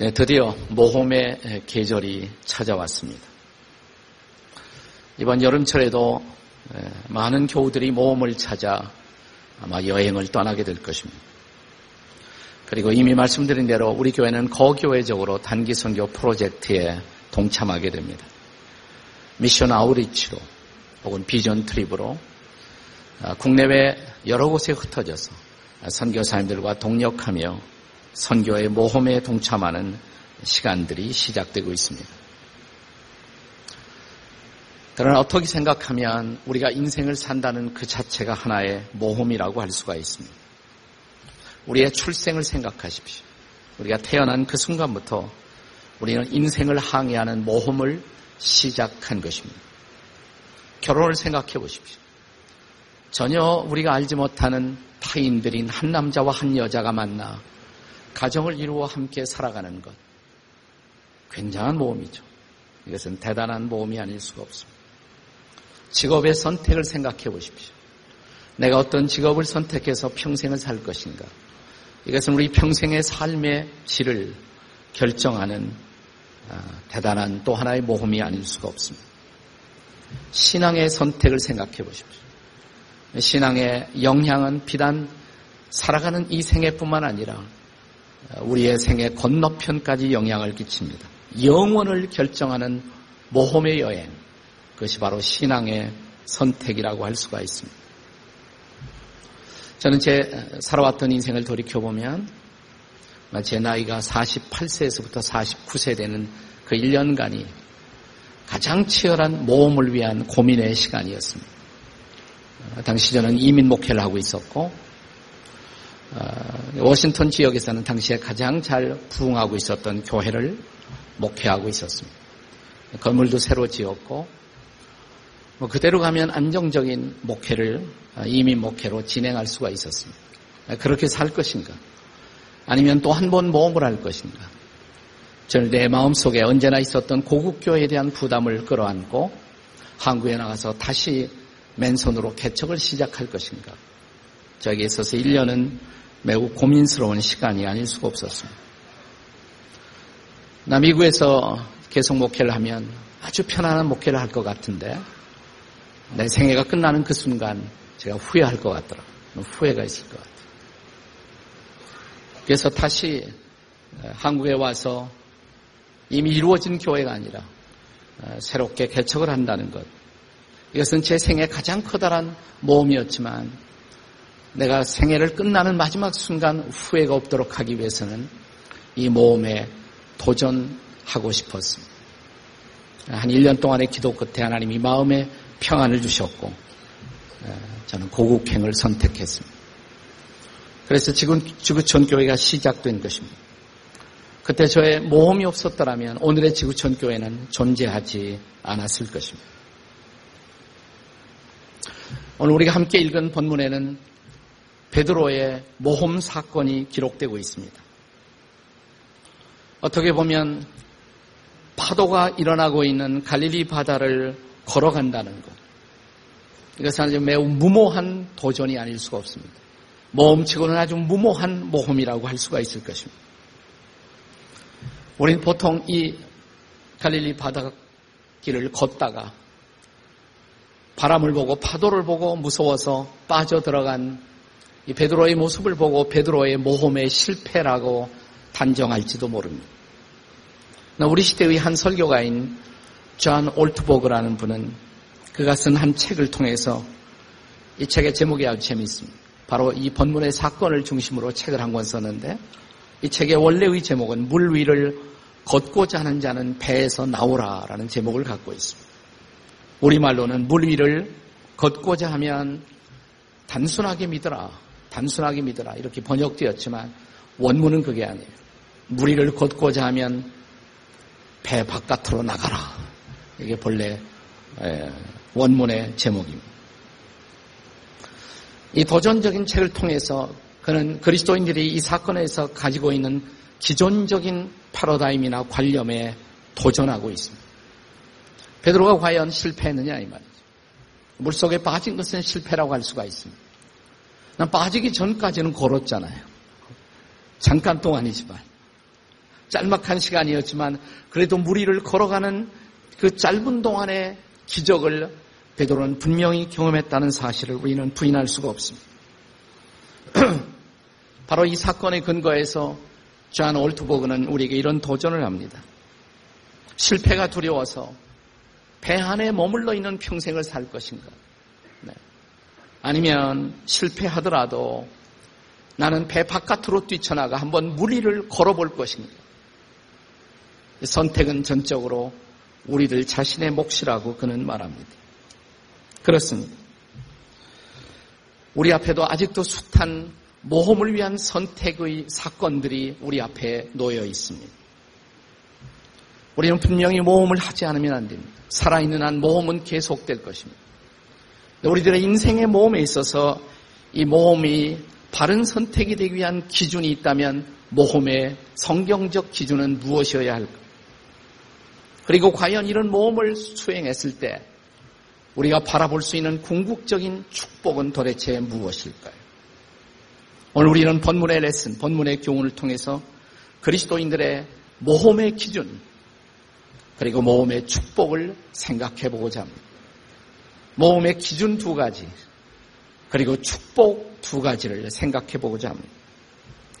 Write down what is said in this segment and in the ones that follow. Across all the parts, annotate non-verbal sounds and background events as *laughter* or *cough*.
네, 드디어 모험의 계절이 찾아왔습니다. 이번 여름철에도 많은 교우들이 모험을 찾아 아마 여행을 떠나게 될 것입니다. 그리고 이미 말씀드린 대로 우리 교회는 거교회적으로 단기 선교 프로젝트에 동참하게 됩니다. 미션 아우리치로 혹은 비전 트립으로 아, 국내외 여러 곳에 흩어져서 선교사님들과 동력하며 선교의 모험에 동참하는 시간들이 시작되고 있습니다. 그러나 어떻게 생각하면 우리가 인생을 산다는 그 자체가 하나의 모험이라고 할 수가 있습니다. 우리의 출생을 생각하십시오. 우리가 태어난 그 순간부터 우리는 인생을 항해하는 모험을 시작한 것입니다. 결혼을 생각해 보십시오. 전혀 우리가 알지 못하는 타인들인 한 남자와 한 여자가 만나 가정을 이루어 함께 살아가는 것. 굉장한 모험이죠. 이것은 대단한 모험이 아닐 수가 없습니다. 직업의 선택을 생각해 보십시오. 내가 어떤 직업을 선택해서 평생을 살 것인가. 이것은 우리 평생의 삶의 질을 결정하는 아, 대단한 또 하나의 모험이 아닐 수가 없습니다. 신앙의 선택을 생각해 보십시오. 신앙의 영향은 비단 살아가는 이 생애뿐만 아니라 우리의 생애 건너편까지 영향을 끼칩니다. 영원을 결정하는 모험의 여행, 그것이 바로 신앙의 선택이라고 할 수가 있습니다. 저는 제 살아왔던 인생을 돌이켜보면 제 나이가 48세에서부터 49세 되는 그 1년간이 가장 치열한 모험을 위한 고민의 시간이었습니다. 당시 저는 이민 목회를 하고 있었고 어, 워싱턴 지역에서는 당시에 가장 잘 부흥하고 있었던 교회를 목회하고 있었습니다. 건물도 새로 지었고 뭐 그대로 가면 안정적인 목회를 어, 이민 목회로 진행할 수가 있었습니다. 그렇게 살 것인가? 아니면 또 한 번 모험을 할 것인가? 저는 내 마음 속에 언제나 있었던 고국교회에 대한 부담을 끌어안고 한국에 나가서 다시 맨손으로 개척을 시작할 것인가? 저에게 있어서 1년은 매우 고민스러운 시간이 아닐 수가 없었습니다. 나 미국에서 계속 목회를 하면 아주 편안한 목회를 할 것 같은데 내 생애가 끝나는 그 순간 제가 후회할 것 같더라. 후회가 있을 것 같아요. 그래서 다시 한국에 와서 이미 이루어진 교회가 아니라 새롭게 개척을 한다는 것. 이것은 제 생애 가장 커다란 모험이었지만 내가 생애를 끝나는 마지막 순간 후회가 없도록 하기 위해서는 이 모험에 도전하고 싶었습니다. 한 1년 동안의 기도 끝에 하나님이 마음에 평안을 주셨고 저는 고국행을 선택했습니다. 그래서 지금 지구촌 교회가 시작된 것입니다. 그때 저의 모험이 없었더라면 오늘의 지구촌 교회는 존재하지 않았을 것입니다. 오늘 우리가 함께 읽은 본문에는 베드로의 모험 사건이 기록되고 있습니다. 어떻게 보면 파도가 일어나고 있는 갈릴리 바다를 걸어간다는 것. 이것은 아주 매우 무모한 도전이 아닐 수가 없습니다. 모험치고는 아주 무모한 모험이라고 할 수가 있을 것입니다. 우리는 보통 이 갈릴리 바다길을 걷다가 바람을 보고 파도를 보고 무서워서 빠져 들어간 이 베드로의 모습을 보고 베드로의 모험의 실패라고 단정할지도 모릅니다. 우리 시대의 한 설교가인 존 올트보그라는 분은 그가 쓴 한 책을 통해서 이 책의 제목이 아주 재미있습니다. 바로 이 본문의 사건을 중심으로 책을 한 권 썼는데 이 책의 원래의 제목은 물 위를 걷고자 하는 자는 배에서 나오라라는 제목을 갖고 있습니다. 우리말로는 물 위를 걷고자 하면 단순하게 믿어라. 단순하게 믿어라. 이렇게 번역되었지만 원문은 그게 아니에요. 무리를 걷고자 하면 배 바깥으로 나가라. 이게 본래 원문의 제목입니다. 이 도전적인 책을 통해서 그는 그리스도인들이 이 사건에서 가지고 있는 기존적인 패러다임이나 관념에 도전하고 있습니다. 베드로가 과연 실패했느냐 이 말이죠. 물속에 빠진 것은 실패라고 할 수가 있습니다. 난 빠지기 전까지는 걸었잖아요. 잠깐 동안이지만. 짤막한 시간이었지만 그래도 물 위를 걸어가는 그 짧은 동안의 기적을 베드로는 분명히 경험했다는 사실을 우리는 부인할 수가 없습니다. *clears throat* 바로 이 사건의 근거에서 존 올트보그는 우리에게 이런 도전을 합니다. 실패가 두려워서 배 안에 머물러 있는 평생을 살 것인가? 네. 아니면 실패하더라도 나는 배 바깥으로 뛰쳐나가 한번 무리를 걸어볼 것인가? 선택은 전적으로 우리들 자신의 몫이라고 그는 말합니다. 그렇습니다. 우리 앞에도 아직도 숱한 모험을 위한 선택의 사건들이 우리 앞에 놓여 있습니다. 우리는 분명히 모험을 하지 않으면 안 됩니다. 살아있는 한 모험은 계속될 것입니다. 우리들의 인생의 모험에 있어서 이 모험이 바른 선택이 되기 위한 기준이 있다면 모험의 성경적 기준은 무엇이어야 할까? 그리고 과연 이런 모험을 수행했을 때 우리가 바라볼 수 있는 궁극적인 축복은 도대체 무엇일까요? 오늘 우리는 본문의 레슨, 본문의 교훈을 통해서 그리스도인들의 모험의 기준, 그리고 모험의 축복을 생각해 보고자 합니다. 모험의 기준 두 가지, 그리고 축복 두 가지를 생각해 보고자 합니다.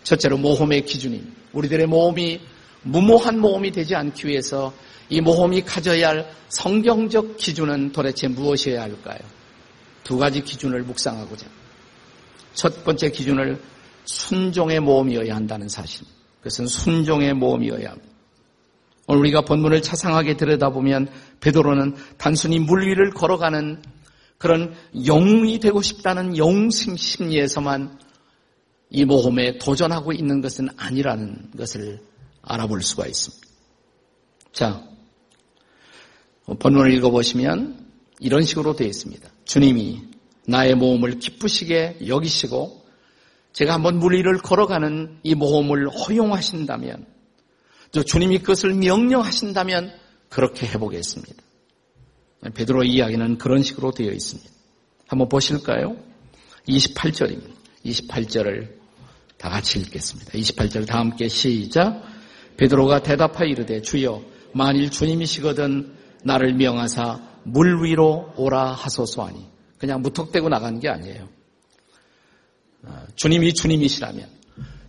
첫째로 모험의 기준입니다. 우리들의 모험이 무모한 모험이 되지 않기 위해서 이 모험이 가져야 할 성경적 기준은 도대체 무엇이어야 할까요? 두 가지 기준을 묵상하고자. 첫 번째 기준을 순종의 모험이어야 한다는 사실. 그것은 순종의 모험이어야 합니다. 오늘 우리가 본문을 차상하게 들여다보면 베드로는 단순히 물 위를 걸어가는 그런 영웅이 되고 싶다는 영웅 심리에서만 이 모험에 도전하고 있는 것은 아니라는 것을 알아볼 수가 있습니다. 자, 본문을 읽어보시면 이런 식으로 되어 있습니다. 주님이 나의 모험을 기쁘시게 여기시고 제가 한번 물 위를 걸어가는 이 모험을 허용하신다면 또 주님이 그것을 명령하신다면 그렇게 해보겠습니다. 베드로의 이야기는 그런 식으로 되어 있습니다. 한번 보실까요? 28절입니다. 28절을 다 같이 읽겠습니다. 28절 다 함께 시작. 베드로가 대답하여 이르되 주여 만일 주님이시거든 나를 명하사 물 위로 오라 하소서 하니 그냥 무턱대고 나가는 게 아니에요. 어, 주님이 주님이시라면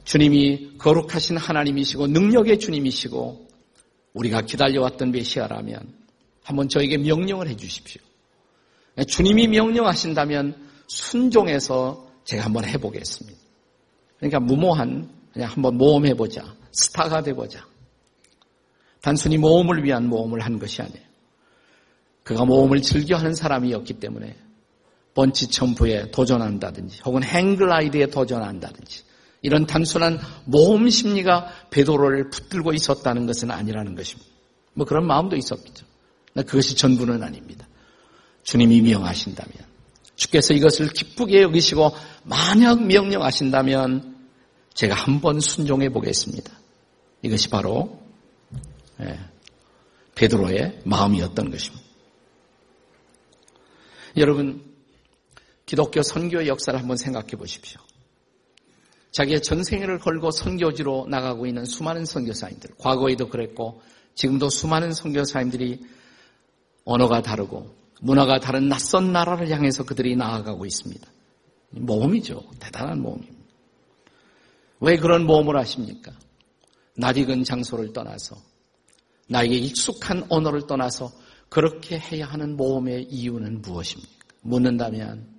주님이 거룩하신 하나님이시고 능력의 주님이시고 우리가 기다려왔던 메시아라면 한번 저에게 명령을 해 주십시오. 주님이 명령하신다면 순종해서 제가 한번 해보겠습니다. 그러니까 무모한 그냥 한번 모험해보자. 스타가 돼보자. 단순히 모험을 위한 모험을 한 것이 아니에요. 그가 모험을 즐겨하는 사람이었기 때문에 번치 점프에 도전한다든지 혹은 행글라이드에 도전한다든지 이런 단순한 모험 심리가 베드로를 붙들고 있었다는 것은 아니라는 것입니다. 뭐 그런 마음도 있었겠죠. 그것이 전부는 아닙니다. 주님이 명하신다면 주께서 이것을 기쁘게 여기시고 만약 명령하신다면 제가 한번 순종해 보겠습니다. 이것이 바로 예, 베드로의 마음이었던 것입니다. 여러분 기독교 선교의 역사를 한번 생각해 보십시오. 자기의 전생애를 걸고 선교지로 나가고 있는 수많은 선교사님들, 과거에도 그랬고 지금도 수많은 선교사님들이 언어가 다르고 문화가 다른 낯선 나라를 향해서 그들이 나아가고 있습니다. 모험이죠. 대단한 모험입니다. 왜 그런 모험을 하십니까? 낯익은 장소를 떠나서 나에게 익숙한 언어를 떠나서 그렇게 해야 하는 모험의 이유는 무엇입니까? 묻는다면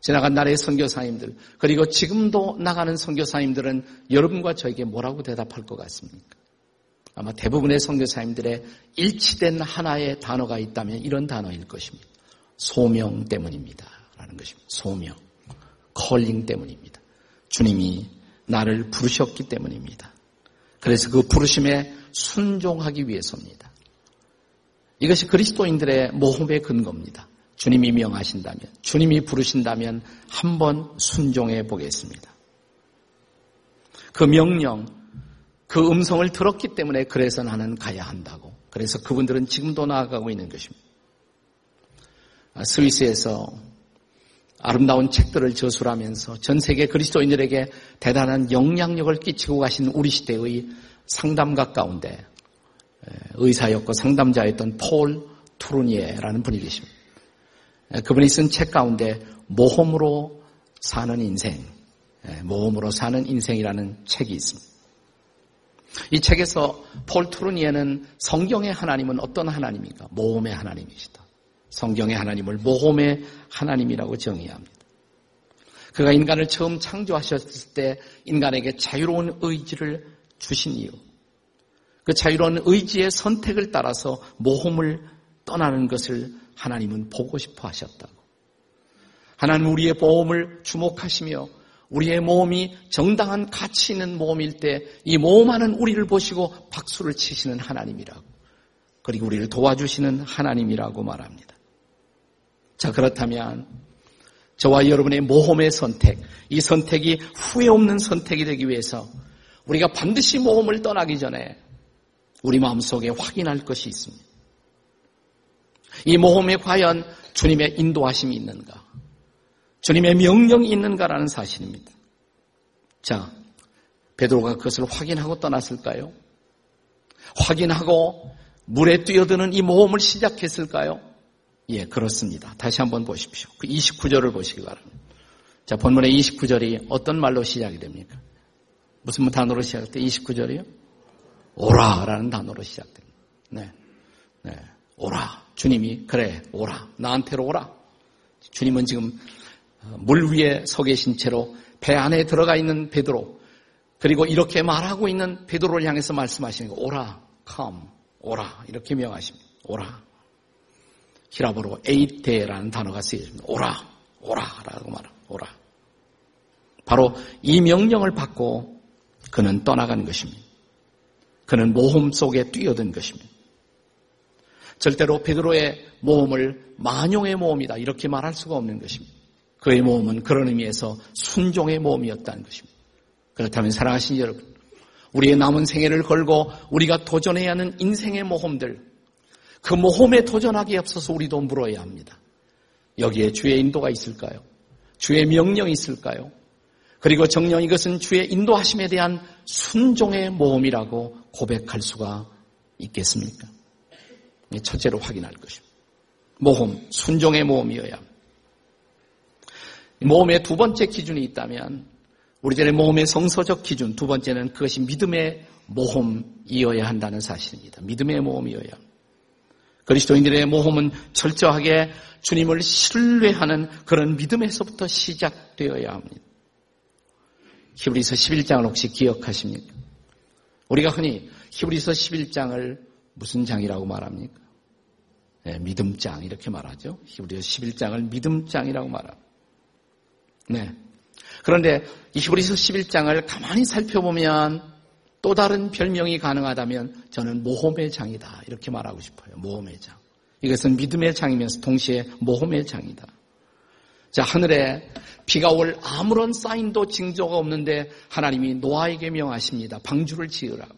지나간 날의 선교사님들 그리고 지금도 나가는 선교사님들은 여러분과 저에게 뭐라고 대답할 것 같습니까? 아마 대부분의 선교사님들의 일치된 하나의 단어가 있다면 이런 단어일 것입니다. 소명 때문입니다. 라는 것입니다. 소명. 컬링 때문입니다. 주님이 나를 부르셨기 때문입니다. 그래서 그 부르심에 순종하기 위해서입니다. 이것이 그리스도인들의 모험의 근거입니다. 주님이 명하신다면, 주님이 부르신다면 한번 순종해 보겠습니다. 그 명령, 그 음성을 들었기 때문에 그래서 나는 가야 한다고. 그래서 그분들은 지금도 나아가고 있는 것입니다. 아, 스위스에서 아름다운 책들을 저술하면서 전 세계 그리스도인들에게 대단한 영향력을 끼치고 가신 우리 시대의 상담가 가운데 의사였고 상담자였던 폴 투르니에라는 분이 계십니다. 그분이 쓴 책 가운데 모험으로 사는 인생, 모험으로 사는 인생이라는 책이 있습니다. 이 책에서 폴 투르니에는 성경의 하나님은 어떤 하나님입니까? 모험의 하나님이시다. 성경의 하나님을 모험의 하나님이라고 정의합니다. 그가 인간을 처음 창조하셨을 때 인간에게 자유로운 의지를 주신 이유. 그 자유로운 의지의 선택을 따라서 모험을 떠나는 것을 하나님은 보고 싶어 하셨다고. 하나님 우리의 보험을 주목하시며 우리의 모험이 정당한 가치 있는 모험일 때 이 모험하는 우리를 보시고 박수를 치시는 하나님이라고. 그리고 우리를 도와주시는 하나님이라고 말합니다. 자, 그렇다면 저와 여러분의 모험의 선택, 이 선택이 후회 없는 선택이 되기 위해서 우리가 반드시 모험을 떠나기 전에 우리 마음속에 확인할 것이 있습니다. 이 모험에 과연 주님의 인도하심이 있는가? 주님의 명령이 있는가라는 사실입니다. 자, 베드로가 그것을 확인하고 떠났을까요? 확인하고 물에 뛰어드는 이 모험을 시작했을까요? 예, 그렇습니다. 다시 한번 보십시오. 그 29절을 보시기 바랍니다. 자, 본문의 29절이 어떤 말로 시작이 됩니까? 무슨 단어로 시작돼? 29절이요? 오라라는 단어로 시작됩니다. 네. 네. 오라. 주님이 그래 오라 나한테로 오라. 주님은 지금 어, 물 위에 서 계신 채로 배 안에 들어가 있는 베드로 그리고 이렇게 말하고 있는 베드로를 향해서 말씀하시는 거 오라 come 오라 이렇게 명하십니다. 오라 히라보로 에이테라는 단어가 쓰여집니다. 오라 오라라고 말합니다. 오라 바로 이 명령을 받고 그는 떠나간 것입니다. 그는 모험 속에 뛰어든 것입니다. 절대로 베드로의 모험을 만용의 모험이다 이렇게 말할 수가 없는 것입니다. 그의 모험은 그런 의미에서 순종의 모험이었다는 것입니다. 그렇다면 사랑하신 여러분, 우리의 남은 생애를 걸고 우리가 도전해야 하는 인생의 모험들, 그 모험에 도전하기 앞서서 우리도 물어야 합니다. 여기에 주의 인도가 있을까요? 주의 명령이 있을까요? 그리고 정녕 이것은 주의 인도하심에 대한 순종의 모험이라고 고백할 수가 있겠습니까? 첫째로 확인할 것입니다. 모험, 순종의 모험이어야 합니다. 모험의 두 번째 기준이 있다면 우리들의 모험의 성서적 기준 두 번째는 그것이 믿음의 모험이어야 한다는 사실입니다. 믿음의 모험이어야 합니다. 그리스도인들의 모험은 철저하게 주님을 신뢰하는 그런 믿음에서부터 시작되어야 합니다. 히브리서 11장을 혹시 기억하십니까? 우리가 흔히 히브리서 11장을 무슨 장이라고 말합니까? 네, 믿음장 이렇게 말하죠. 히브리서 11장을 믿음장이라고 말합니다. 네. 그런데 이 히브리서 11장을 가만히 살펴보면 또 다른 별명이 가능하다면 저는 모험의 장이다 이렇게 말하고 싶어요. 모험의 장. 이것은 믿음의 장이면서 동시에 모험의 장이다. 자, 하늘에 비가 올 아무런 사인도 징조가 없는데 하나님이 노아에게 명하십니다. 방주를 지으라고.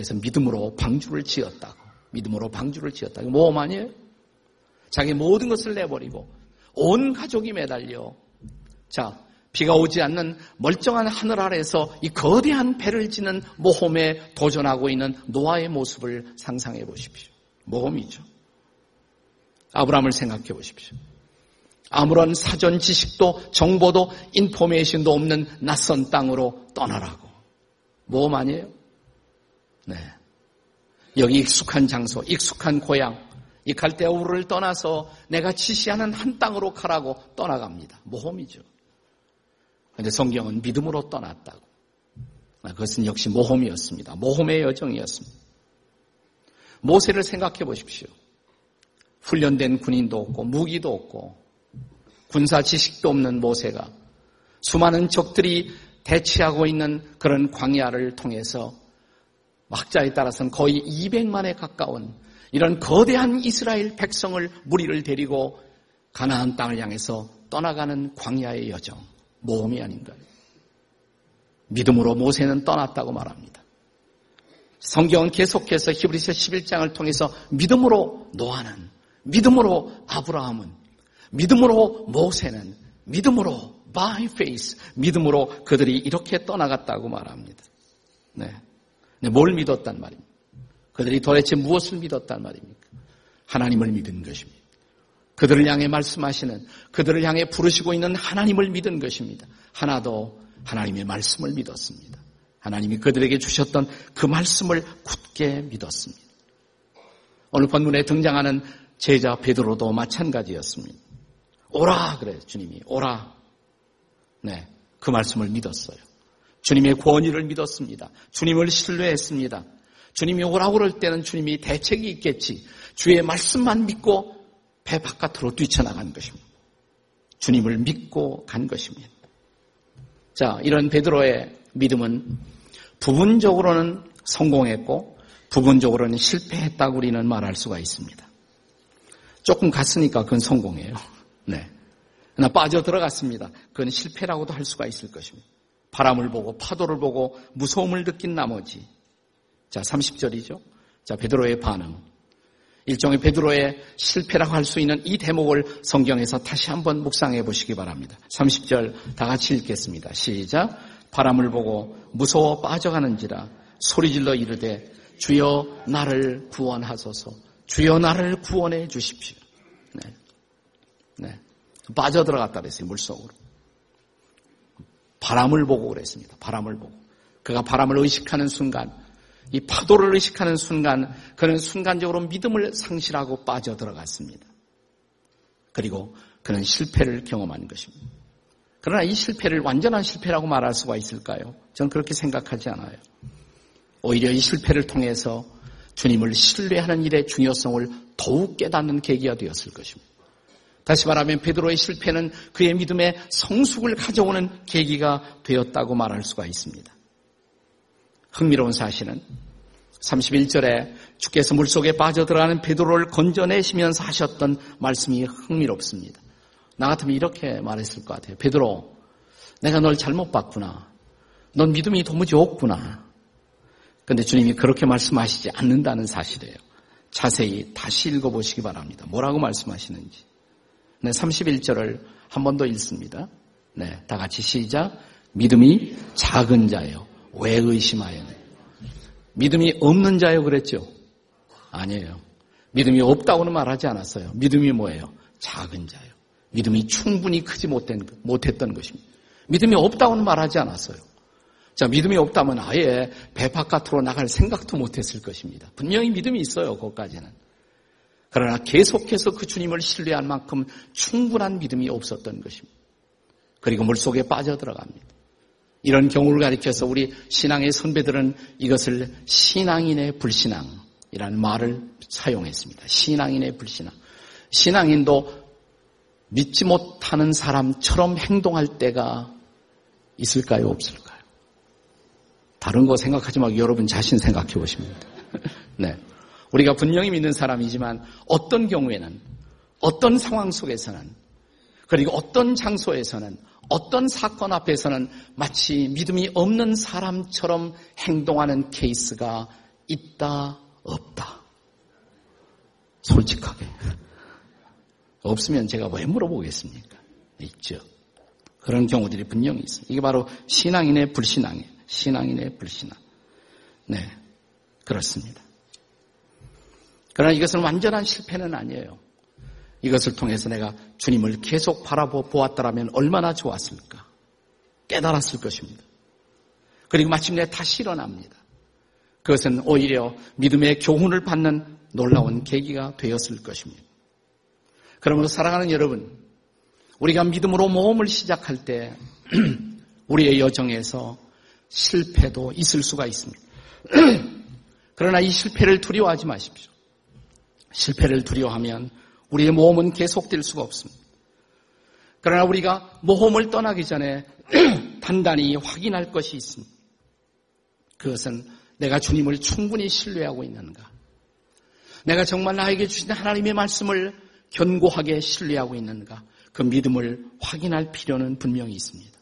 그래서 믿음으로 방주를 지었다고. 믿음으로 방주를 지었다고. 모험 아니에요? 자기 모든 것을 내버리고 온 가족이 매달려. 자, 비가 오지 않는 멀쩡한 하늘 아래에서 이 거대한 배를 지는 모험에 도전하고 있는 노아의 모습을 상상해 보십시오. 모험이죠. 아브라함을 생각해 보십시오. 아무런 사전 지식도 정보도 인포메이션도 없는 낯선 땅으로 떠나라고. 모험 아니에요? 네. 여기 익숙한 장소, 익숙한 고향, 이 갈대우를 떠나서 내가 지시하는 한 땅으로 가라고 떠나갑니다. 모험이죠. 그런데 성경은 믿음으로 떠났다고. 그것은 역시 모험이었습니다. 모험의 여정이었습니다. 모세를 생각해 보십시오. 훈련된 군인도 없고 무기도 없고 군사 지식도 없는 모세가 수많은 적들이 대치하고 있는 그런 광야를 통해서 학자에 따라서는 거의 200만에 가까운 이런 거대한 이스라엘 백성을 무리를 데리고 가나안 땅을 향해서 떠나가는 광야의 여정, 모험이 아닌가요? 믿음으로 모세는 떠났다고 말합니다. 성경은 계속해서 히브리서 11장을 통해서 믿음으로 노아는, 믿음으로 아브라함은, 믿음으로 모세는 믿음으로 by faith 믿음으로 그들이 이렇게 떠나갔다고 말합니다. 네. 네, 뭘 믿었단 말입니까? 그들이 도대체 무엇을 믿었단 말입니까? 하나님을 믿은 것입니다. 그들을 향해 말씀하시는 그들을 향해 부르시고 있는 하나님을 믿은 것입니다. 하나도 하나님의 말씀을 믿었습니다. 하나님이 그들에게 주셨던 그 말씀을 굳게 믿었습니다. 오늘 본문에 등장하는 제자 베드로도 마찬가지였습니다. 오라 그래 주님이 오라. 네, 그 말씀을 믿었어요. 주님의 권위를 믿었습니다. 주님을 신뢰했습니다. 주님이 오라고 그럴 때는 주님이 대책이 있겠지. 주의 말씀만 믿고 배 바깥으로 뛰쳐나간 것입니다. 주님을 믿고 간 것입니다. 자, 이런 베드로의 믿음은 부분적으로는 성공했고 부분적으로는 실패했다고 우리는 말할 수가 있습니다. 조금 갔으니까 그건 성공이에요. 네. 그러나 빠져 들어갔습니다. 그건 실패라고도 할 수가 있을 것입니다. 바람을 보고 파도를 보고 무서움을 느낀 나머지. 자, 30절이죠. 자, 베드로의 반응. 일종의 베드로의 실패라고 할 수 있는 이 대목을 성경에서 다시 한번 묵상해 보시기 바랍니다. 30절 다 같이 읽겠습니다. 시작. 바람을 보고 무서워 빠져가는지라 소리질러 이르되 주여 나를 구원하소서. 주여 나를 구원해 주십시오. 네. 네. 빠져들어갔다 그랬어요. 물속으로. 바람을 보고 그랬습니다. 바람을 보고. 그가 바람을 의식하는 순간 이 파도를 의식하는 순간 그는 순간적으로 믿음을 상실하고 빠져 들어갔습니다. 그리고 그는 실패를 경험한 것입니다. 그러나 이 실패를 완전한 실패라고 말할 수가 있을까요? 저는 그렇게 생각하지 않아요. 오히려 이 실패를 통해서 주님을 신뢰하는 일의 중요성을 더욱 깨닫는 계기가 되었을 것입니다. 다시 말하면 베드로의 실패는 그의 믿음의 성숙을 가져오는 계기가 되었다고 말할 수가 있습니다. 흥미로운 사실은 31절에 주께서 물속에 빠져들어가는 베드로를 건져내시면서 하셨던 말씀이 흥미롭습니다. 나 같으면 이렇게 말했을 것 같아요. 베드로, 내가 널 잘못 봤구나. 넌 믿음이 도무지 없구나. 근데 주님이 그렇게 말씀하시지 않는다는 사실이에요. 자세히 다시 읽어보시기 바랍니다. 뭐라고 말씀하시는지. 네, 31절을 한 번 더 읽습니다. 네, 다 같이 시작. 믿음이 작은 자요. 왜 의심하였네. 믿음이 없는 자요 그랬죠? 아니에요. 믿음이 없다고는 말하지 않았어요. 믿음이 뭐예요? 작은 자요. 믿음이 충분히 크지 못된, 못했던 것입니다. 믿음이 없다고는 말하지 않았어요. 자, 믿음이 없다면 아예 배 바깥으로 나갈 생각도 못했을 것입니다. 분명히 믿음이 있어요, 거기까지는. 그러나 계속해서 그 주님을 신뢰할 만큼 충분한 믿음이 없었던 것입니다. 그리고 물속에 빠져들어갑니다. 이런 경우를 가리켜서 우리 신앙의 선배들은 이것을 신앙인의 불신앙이라는 말을 사용했습니다. 신앙인의 불신앙. 신앙인도 믿지 못하는 사람처럼 행동할 때가 있을까요? 없을까요? 다른 거 생각하지 말고 여러분 자신 생각해 보십니다. *laughs* 네. 우리가 분명히 믿는 사람이지만 어떤 경우에는 어떤 상황 속에서는 그리고 어떤 장소에서는 어떤 사건 앞에서는 마치 믿음이 없는 사람처럼 행동하는 케이스가 있다, 없다. 솔직하게. 없으면 제가 왜 물어보겠습니까? 있죠. 그런 경우들이 분명히 있습니다. 이게 바로 신앙인의 불신앙이에요. 신앙인의 불신앙. 네. 그렇습니다. 그러나 이것은 완전한 실패는 아니에요. 이것을 통해서 내가 주님을 계속 바라보았더라면 얼마나 좋았습니까? 깨달았을 것입니다. 그리고 마침내 다시 일어납니다. 그것은 오히려 믿음의 교훈을 받는 놀라운 계기가 되었을 것입니다. 그러므로 사랑하는 여러분, 우리가 믿음으로 모험을 시작할 때 *clears throat* 우리의 여정에서 실패도 있을 수가 있습니다. *clears throat* 그러나 이 실패를 두려워하지 마십시오. 실패를 두려워하면 우리의 모험은 계속될 수가 없습니다. 그러나 우리가 모험을 떠나기 전에 *clears throat* 단단히 확인할 것이 있습니다. 그것은 내가 주님을 충분히 신뢰하고 있는가? 내가 정말 나에게 주신 하나님의 말씀을 견고하게 신뢰하고 있는가? 그 믿음을 확인할 필요는 분명히 있습니다.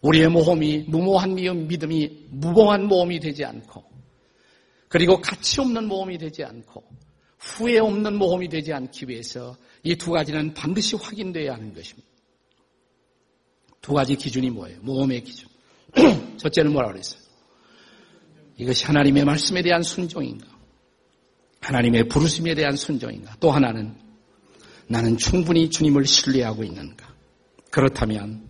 우리의 모험이 무모한 믿음이 무모한 모험이 되지 않고 그리고 가치 없는 모험이 되지 않고 후회 없는 모험이 되지 않기 위해서 이 두 가지는 반드시 확인되어야 하는 것입니다. 두 가지 기준이 뭐예요? 모험의 기준. *clears throat* 첫째는 뭐라 그랬어요? 이것이 하나님의 말씀에 대한 순종인가? 하나님의 부르심에 대한 순종인가? 또 하나는 나는 충분히 주님을 신뢰하고 있는가? 그렇다면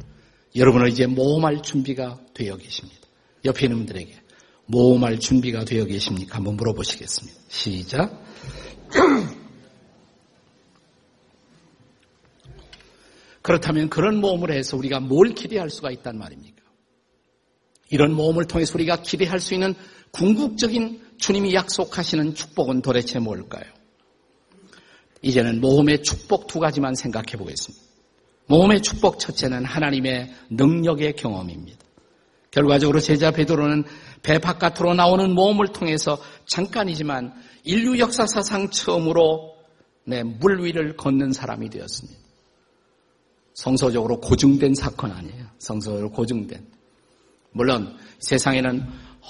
여러분은 이제 모험할 준비가 되어 계십니다. 옆에 있는 분들에게 모험할 준비가 되어 계십니까? 한번 물어보시겠습니다. 시작. *clears throat* 그렇다면 그런 모험을 해서 우리가 뭘 기대할 수가 있단 말입니까? 이런 모험을 통해서 우리가 기대할 수 있는 궁극적인 주님이 약속하시는 축복은 도대체 뭘까요? 이제는 모험의 축복 두 가지만 생각해 보겠습니다. 모험의 축복 첫째는 하나님의 능력의 경험입니다. 결과적으로 제자 베드로는 배 바깥으로 나오는 모험을 통해서 잠깐이지만 인류 역사 사상 처음으로 네, 물 위를 걷는 사람이 되었습니다. 성서적으로 고증된 사건 아니에요. 성서적으로 고증된. 물론 세상에는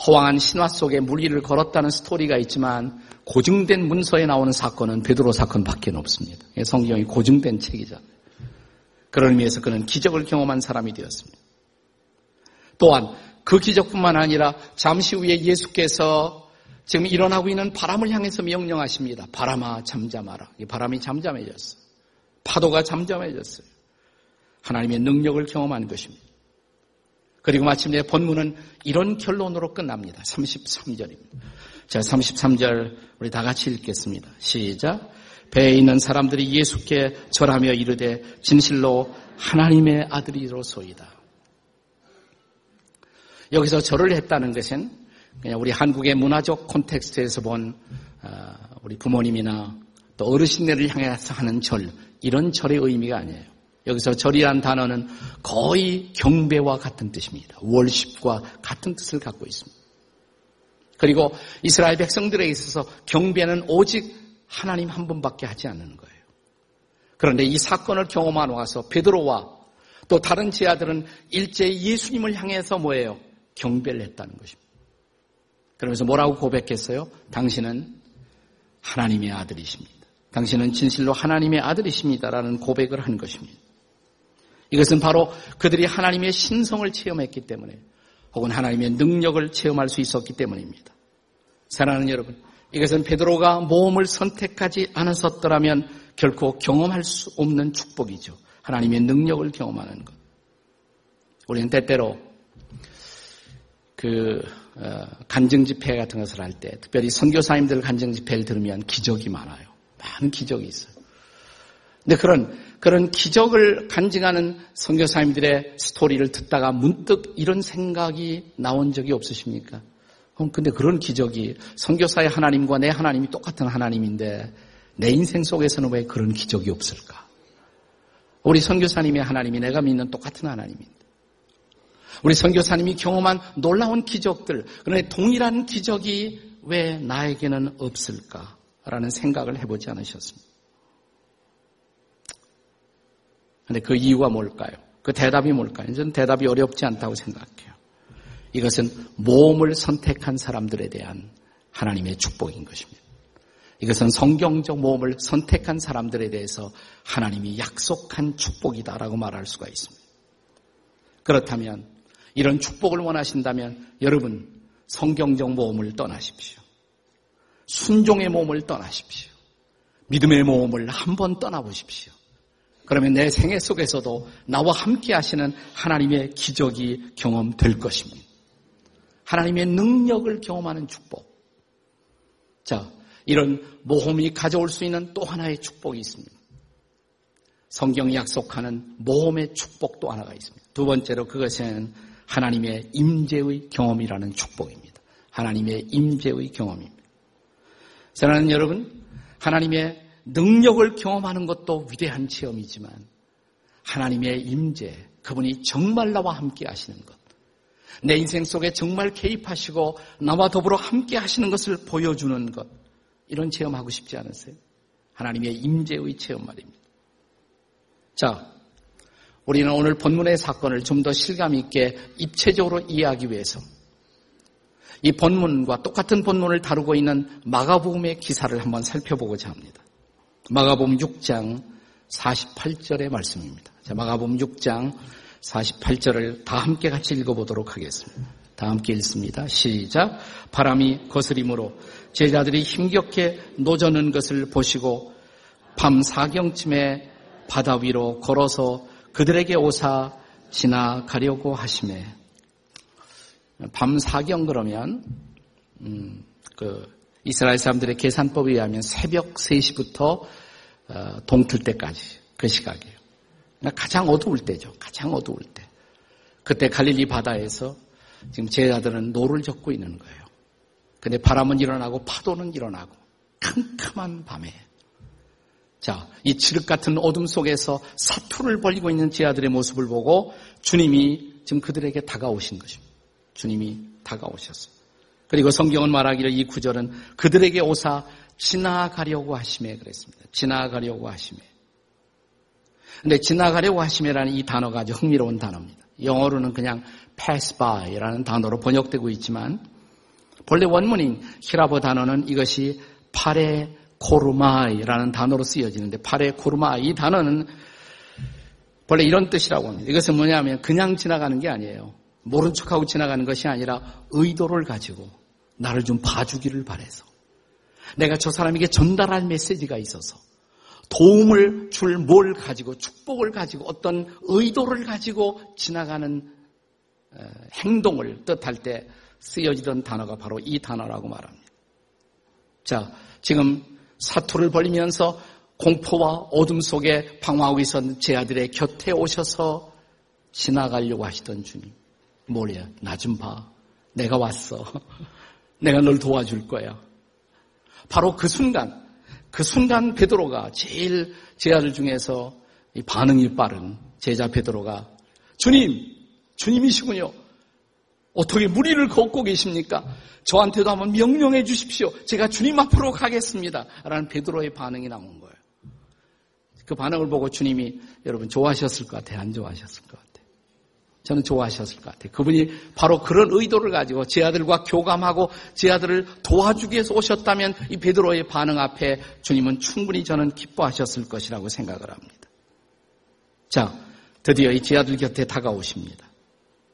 허황한 신화 속에 물 위를 걸었다는 스토리가 있지만 고증된 문서에 나오는 사건은 베드로 사건밖에 없습니다. 성경이 고증된 책이죠. 그런 의미에서 그는 기적을 경험한 사람이 되었습니다. 또한 그 기적뿐만 아니라 잠시 후에 예수께서 지금 일어나고 있는 바람을 향해서 명령하십니다. 바람아 잠잠하라. 이 바람이 잠잠해졌어요. 파도가 잠잠해졌어요. 하나님의 능력을 경험하는 것입니다. 그리고 마침내 본문은 이런 결론으로 끝납니다. 33절입니다. 자, 33절 우리 다 같이 읽겠습니다. 시작. 배에 있는 사람들이 예수께 절하며 이르되 진실로 하나님의 아들이로소이다. 여기서 절을 했다는 것은 그냥 우리 한국의 문화적 콘텍스트에서 본 어, 우리 부모님이나 또 어르신들을 향해서 하는 절 이런 절의 의미가 아니에요. 여기서 절이란 단어는 거의 경배와 같은 뜻입니다. 월십과 같은 뜻을 갖고 있습니다. 그리고 이스라엘 백성들에 있어서 경배는 오직 하나님 한 분밖에 하지 않는 거예요. 그런데 이 사건을 경험하고 와서 베드로와 또 다른 제자들은 일제히 예수님을 향해서 뭐예요? 경배를 했다는 것입니다. 그러면서 뭐라고 고백했어요? 당신은 하나님의 아들이십니다. 당신은 진실로 하나님의 아들이십니다라는 고백을 한 것입니다. 이것은 바로 그들이 하나님의 신성을 체험했기 때문에 혹은 하나님의 능력을 체험할 수 있었기 때문입니다. 사랑하는 여러분, 이것은 베드로가 모험을 선택하지 않았었더라면 결코 경험할 수 없는 축복이죠. 하나님의 능력을 경험하는 것. 우리는 때때로 그 어, 간증 집회 같은 것을 할 때, 특별히 선교사님들 간증 집회를 들으면 기적이 많아요. 많은 기적이 있어요. 근데 그런 그런 기적을 간증하는 선교사님들의 스토리를 듣다가 문득 이런 생각이 나온 적이 없으십니까? 근데 그런 기적이 선교사의 하나님과 내 하나님이 똑같은 하나님인데 내 인생 속에서는 왜 그런 기적이 없을까? 우리 선교사님의 하나님이 내가 믿는 똑같은 하나님인데 우리 선교사님이 경험한 놀라운 기적들 그런데 동일한 기적이 왜 나에게는 없을까라는 생각을 해보지 않으셨습니까? 근데 그 이유가 뭘까요? 그 대답이 뭘까요? 저는 대답이 어렵지 않다고 생각해요. 이것은 모험을 선택한 사람들에 대한 하나님의 축복인 것입니다. 이것은 성경적 모험을 선택한 사람들에 대해서 하나님이 약속한 축복이다라고 말할 수가 있습니다. 그렇다면 이런 축복을 원하신다면 여러분 성경적 모험을 떠나십시오. 순종의 모험을 떠나십시오. 믿음의 모험을 한번 떠나보십시오. 그러면 내 생애 속에서도 나와 함께 하시는 하나님의 기적이 경험될 것입니다. 하나님의 능력을 경험하는 축복. 자, 이런 모험이 가져올 수 있는 또 하나의 축복이 있습니다. 성경이 약속하는 모험의 축복 또 하나가 있습니다. 두 번째로 그것은 하나님의 임재의 경험이라는 축복입니다. 하나님의 임재의 경험입니다. 사랑하는 여러분, 하나님의 능력을 경험하는 것도 위대한 체험이지만 하나님의 임재, 그분이 정말 나와 함께 하시는 것, 내 인생 속에 정말 개입하시고 나와 더불어 함께 하시는 것을 보여주는 것, 이런 체험하고 싶지 않으세요? 하나님의 임재의 체험 말입니다. 자, 우리는 오늘 본문의 사건을 좀 더 실감 있게 입체적으로 이해하기 위해서 이 본문과 똑같은 본문을 다루고 있는 마가복음의 기사를 한번 살펴보고자 합니다. 마가복음 6장 48절의 말씀입니다. 자, 마가복음 6장 48절을 다 함께 같이 읽어보도록 하겠습니다. 다 함께 읽습니다. 시작. 바람이 거스림으로 제자들이 힘겹게 노저는 것을 보시고 밤 사경쯤에 바다 위로 걸어서 그들에게 오사 지나가려고 하심에 밤 사경 그러면 음, 그 이스라엘 사람들의 계산법에 의하면 새벽 3시부터 어, 동틀 때까지 그 시각이에요. 그러니까 가장 어두울 때죠. 가장 어두울 때. 그때 갈릴리 바다에서 지금 제자들은 노를 젓고 있는 거예요. 근데 바람은 일어나고 파도는 일어나고 캄캄한 밤에 자, 이 칠흑 같은 어둠 속에서 사투를 벌리고 있는 제자들의 모습을 보고 주님이 지금 그들에게 다가오신 것입니다. 주님이 다가오셨어요. 그리고 성경은 말하기를 이 구절은 그들에게 오사 지나가려고 하심에 그랬습니다. 지나가려고 하심에. 근데 지나가려고 하심이라는 이 단어가 아주 흥미로운 단어입니다. 영어로는 그냥 pass by라는 단어로 번역되고 있지만 본래 원문인 헬라어 단어는 이것이 παρέρχομαι라는 단어로 쓰여지는데 παρέρχομαι 이 단어는 원래 이런 뜻이라고 합니다. 이것은 뭐냐면 그냥 지나가는 게 아니에요. 모른 척하고 지나가는 것이 아니라 의도를 가지고 나를 좀 봐주기를 바래서 내가 저 사람에게 전달할 메시지가 있어서 도움을 줄 뭘 가지고 축복을 가지고 어떤 의도를 가지고 지나가는 행동을 뜻할 때 쓰여지던 단어가 바로 이 단어라고 말합니다. 자, 지금 사투를 벌리면서 공포와 어둠 속에 방황하고 있었는 제 아들의 곁에 오셔서 지나가려고 하시던 주님. 뭐래요? 나 좀 봐. 내가 왔어. *laughs* 내가 널 도와줄 거야. 바로 그 순간, 그 순간 베드로가 제일 제 아들 중에서 반응이 빠른 제자 베드로가 주님, 주님이시군요. 어떻게 무리를 걷고 계십니까? 저한테도 한번 명령해 주십시오. 제가 주님 앞으로 가겠습니다. 라는 베드로의 반응이 나온 거예요. 그 반응을 보고 주님이 여러분 좋아하셨을 것 같아요? 안 좋아하셨을 것 같아요? 저는 좋아하셨을 것 같아요. 그분이 바로 그런 의도를 가지고 제 아들과 교감하고 제 아들을 도와주기 위해서 오셨다면 이 베드로의 반응 앞에 주님은 충분히 저는 기뻐하셨을 것이라고 생각을 합니다. 자, 드디어 이 제 아들 곁에 다가오십니다.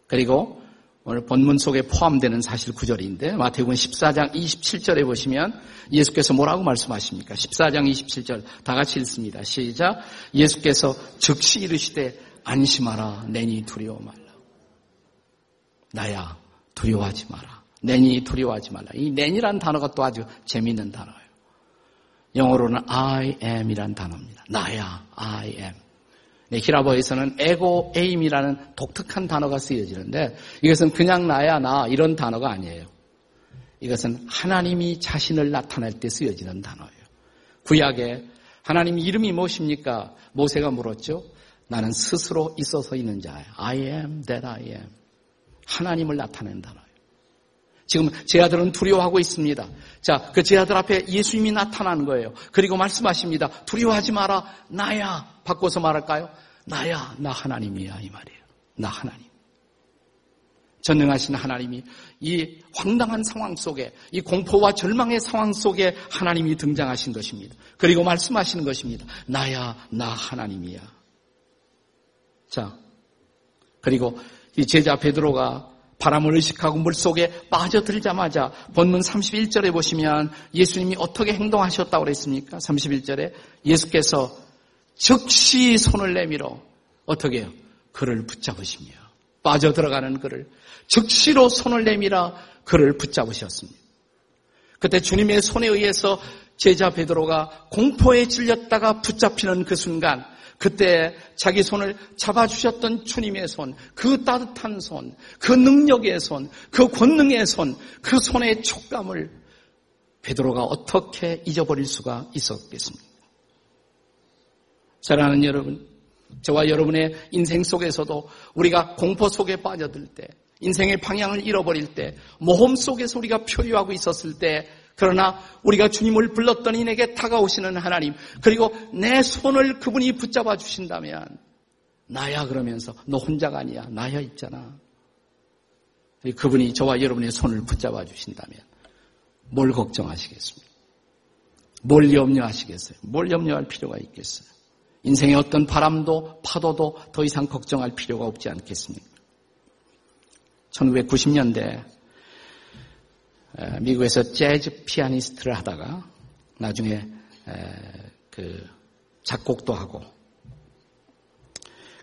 그리고 오늘 본문 속에 포함되는 사실 구절인데 마태복음 14장 27절에 보시면 예수께서 뭐라고 말씀하십니까? 14장 27절 다 같이 읽습니다. 시작. 예수께서 즉시 이르시되 안심하라 내니 두려워 말라. 나야 두려워하지 마라. 내니 두려워하지 말라. 이 내니라는 단어가 또 아주 재미있는 단어예요. 영어로는 I am이라는 단어입니다. 나야 I am. 네, 히라버에서는 에고 에임이라는 독특한 단어가 쓰여지는데 이것은 그냥 나야 나 이런 단어가 아니에요. 이것은 하나님이 자신을 나타낼 때 쓰여지는 단어예요. 구약에 하나님 이름이 무엇입니까? 모세가 물었죠. 나는 스스로 있어서 있는 자야. I am that I am. 하나님을 나타낸 단어예요. 지금 제 아들은 두려워하고 있습니다. 자, 그 제 아들 앞에 예수님이 나타나는 거예요. 그리고 말씀하십니다. 두려워하지 마라. 나야. 바꿔서 말할까요? 나야. 나 하나님이야. 이 말이에요. 나 하나님. 전능하신 하나님이 이 황당한 상황 속에 이 공포와 절망의 상황 속에 하나님이 등장하신 것입니다. 그리고 말씀하시는 것입니다. 나야, 나 하나님이야. 자, 그리고 이 제자 베드로가 바람을 의식하고 물속에 빠져들자마자 본문 31절에 보시면 예수님이 어떻게 행동하셨다고 그랬습니까? 31절에 예수께서 즉시 손을 내밀어 어떻게 해요? 그를 붙잡으시며 빠져들어가는 그를 즉시로 손을 내밀어 그를 붙잡으셨습니다. 그때 주님의 손에 의해서 제자 베드로가 공포에 질렸다가 붙잡히는 그 순간 그때 자기 손을 잡아주셨던 주님의 손, 그 따뜻한 손, 그 능력의 손, 그 권능의 손, 그 손의 촉감을 베드로가 어떻게 잊어버릴 수가 있었겠습니까? 사랑하는 여러분, 저와 여러분의 인생 속에서도 우리가 공포 속에 빠져들 때, 인생의 방향을 잃어버릴 때, 모험 속에서 우리가 표류하고 있었을 때, 그러나 우리가 주님을 불렀더니 내게 다가오시는 하나님, 그리고 내 손을 그분이 붙잡아 주신다면, 나야 그러면서 너 혼자가 아니야. 나야 있잖아. 그분이 저와 여러분의 손을 붙잡아 주신다면 뭘 걱정하시겠습니까? 뭘 염려하시겠어요? 뭘 염려할 필요가 있겠어요? 인생의 어떤 바람도 파도도 더 이상 걱정할 필요가 없지 않겠습니까? 1990년대 미국에서 재즈 피아니스트를 하다가 나중에 그 작곡도 하고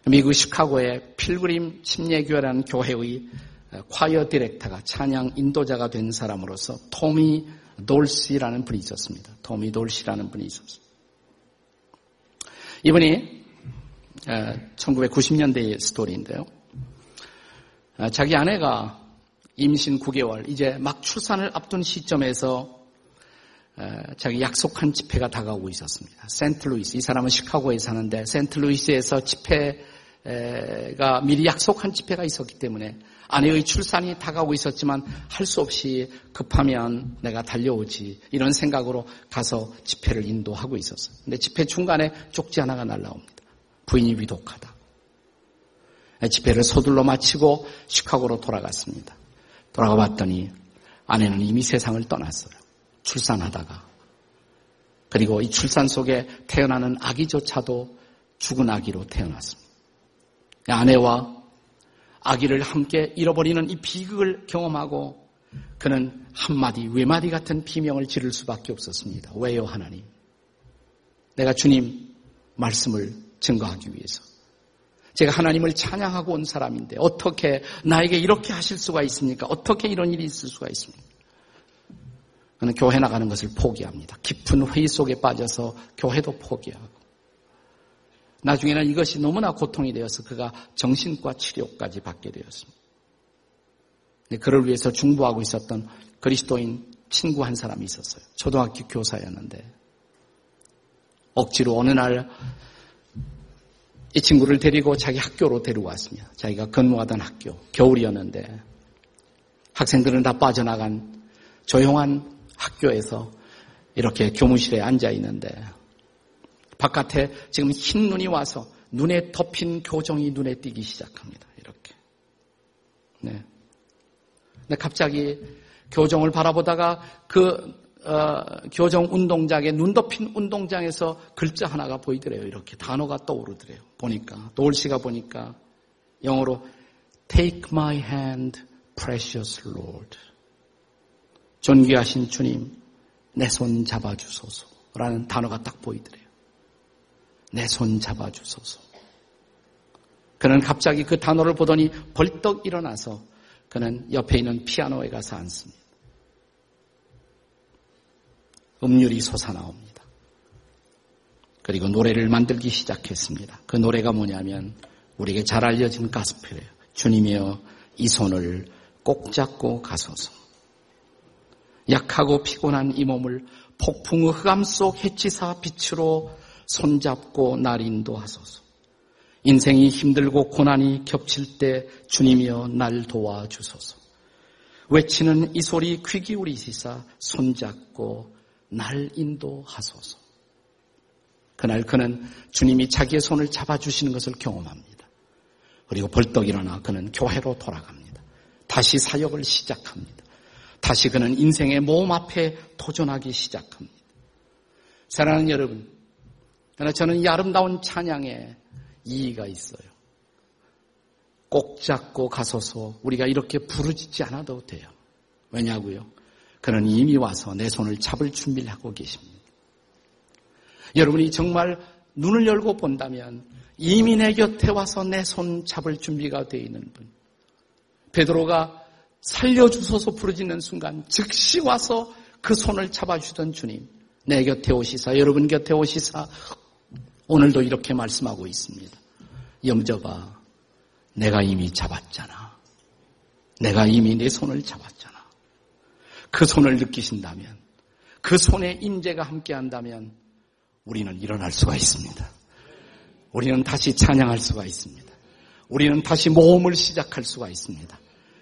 미국 시카고의 필그림 침례교회라는 교회의 콰이어 디렉터가 찬양 인도자가 된 사람으로서 토미 돌시라는 분이 있었습니다. 토미 돌시라는 분이 있었습니다. 이분이 1990년대의 스토리인데요. 자기 아내가 임신 9개월, 이제 막 출산을 앞둔 시점에서 자기 약속한 집회가 다가오고 있었습니다. 센트루이스, 이 사람은 시카고에 사는데 센트루이스에서 집회가 미리 약속한 집회가 있었기 때문에 아내의 출산이 다가오고 있었지만 할 수 없이 급하면 내가 달려오지 이런 생각으로 가서 집회를 인도하고 있었어요. 근데 집회 중간에 쪽지 하나가 날라옵니다. 부인이 위독하다. 집회를 서둘러 마치고 시카고로 돌아갔습니다. 돌아가 봤더니 아내는 이미 세상을 떠났어요. 출산하다가. 그리고 이 출산 속에 태어나는 아기조차도 죽은 아기로 태어났습니다. 아내와 아기를 함께 잃어버리는 이 비극을 경험하고 그는 한마디 외마디 같은 비명을 지를 수밖에 없었습니다. 왜요 하나님? 내가 주님 말씀을 증거하기 위해서. 제가 하나님을 찬양하고 온 사람인데 어떻게 나에게 이렇게 하실 수가 있습니까? 어떻게 이런 일이 있을 수가 있습니까? 그는 교회 나가는 것을 포기합니다. 깊은 회의 속에 빠져서 교회도 포기하고 나중에는 이것이 너무나 고통이 되어서 그가 정신과 치료까지 받게 되었습니다. 그를 위해서 중보하고 있었던 그리스도인 친구 한 사람이 있었어요. 초등학교 교사였는데 억지로 어느 날 이 친구를 데리고 자기 학교로 데리고 왔습니다. 자기가 근무하던 학교, 겨울이었는데 학생들은 다 빠져나간 조용한 학교에서 이렇게 교무실에 앉아 있는데 바깥에 지금 흰 눈이 와서 눈에 덮인 교정이 눈에 띄기 시작합니다. 이렇게. 네. 근데 갑자기 교정을 바라보다가 그 어, 교정 운동장에 눈 덮인 운동장에서 글자 하나가 보이더래요. 이렇게 단어가 떠오르더래요. 보니까 도울 씨가 보니까 영어로 Take my hand, precious Lord. 존귀하신 주님, 내 손 잡아주소서라는 단어가 딱 보이더래요. 내 손 잡아주소서. 그는 갑자기 그 단어를 보더니 벌떡 일어나서 그는 옆에 있는 피아노에 가서 앉습니다. 음률이 솟아나옵니다. 그리고 노래를 만들기 시작했습니다. 그 노래가 뭐냐면 우리에게 잘 알려진 가스펠이에요. 주님이여 이 손을 꼭 잡고 가소서. 약하고 피곤한 이 몸을 폭풍의 흑암 속 해치사 빛으로 손잡고 날 인도하소서. 인생이 힘들고 고난이 겹칠 때 주님이여 날 도와주소서. 외치는 이 소리 귀 기울이시사 손잡고 날 인도하소서. 그날 그는 주님이 자기의 손을 잡아주시는 것을 경험합니다. 그리고 벌떡 일어나 그는 교회로 돌아갑니다. 다시 사역을 시작합니다. 다시 그는 인생의 모험 앞에 도전하기 시작합니다. 사랑하는 여러분, 그러나 저는 이 아름다운 찬양에 이의가 있어요. 꼭 잡고 가소서 우리가 이렇게 부르짖지 않아도 돼요. 왜냐고요? 그는 이미 와서 내 손을 잡을 준비를 하고 계십니다. 여러분이 정말 눈을 열고 본다면 이미 내 곁에 와서 내 손 잡을 준비가 되어 있는 분. 베드로가 살려주소서 부르짖는 순간 즉시 와서 그 손을 잡아주던 주님. 내 곁에 오시사, 여러분 곁에 오시사, 오늘도 이렇게 말씀하고 있습니다. 염저봐, 내가 이미 잡았잖아. 내가 이미 내 손을 잡았잖아. 그 손을 느끼신다면, 그 손에 임재가 함께한다면 우리는 일어날 수가 있습니다. 우리는 다시 찬양할 수가 있습니다. 우리는 다시 모험을 시작할 수가 있습니다.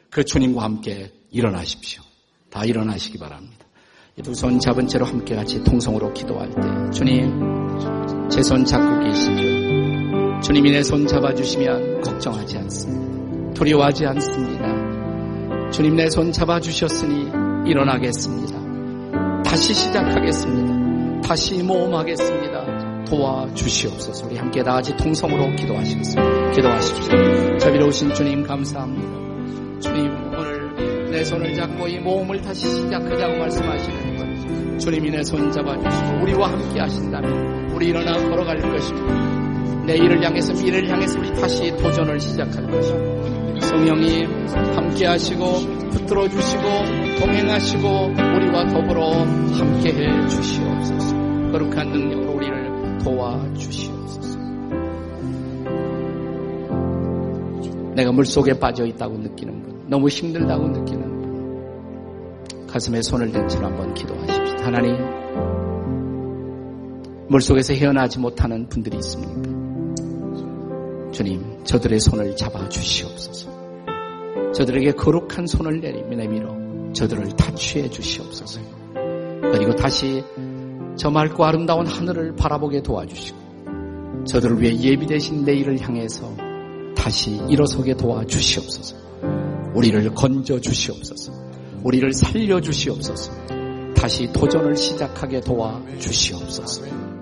그 주님과 함께 일어나십시오. 다 일어나시기 바랍니다. 두 손 잡은 채로 함께 같이 통성으로 기도할 때 주님 제 손 잡고 계시죠. 주님이 내 손 잡아주시면 걱정하지 않습니다. 두려워하지 않습니다. 주님 내 손 잡아주셨으니 일어나겠습니다. 다시 시작하겠습니다. 다시 모험하겠습니다. 도와주시옵소서. 우리 함께 다 같이 통성으로 기도하시겠습니다. 기도하십시오. 자비로우신 주님 감사합니다. 주님 오늘 내 손을 잡고 이 모험을 다시 시작하자고 말씀하시는 것. 주님이 내 손 잡아주시고 우리와 함께 하신다면 우리 일어나 걸어갈 것입니다. 내일을 향해서 미래를 향해서 우리 다시 도전을 시작할 것입니다. 성령님 함께 하시고 붙들어 주시고 동행하시고 우리와 더불어 함께 해 주시옵소서. 거룩한 능력으로 우리를 도와 주시옵소서. 내가 물속에 빠져 있다고 느끼는 분, 너무 힘들다고 느끼는 분, 가슴에 손을 댄 채로 한번 기도하십시오. 하나님, 물속에서 헤어나지 못하는 분들이 있습니까? 주님, 저들의 손을 잡아 주시옵소서. 저들에게 거룩한 손을 내밀어 저들을 탈취해 주시옵소서. 그리고 다시 저 맑고 아름다운 하늘을 바라보게 도와주시고 저들을 위해 예비되신 내일을 향해서 다시 일어서게 도와주시옵소서. 우리를 건져 주시옵소서. 우리를 살려 주시옵소서. 다시 도전을 시작하게 도와 주시옵소서.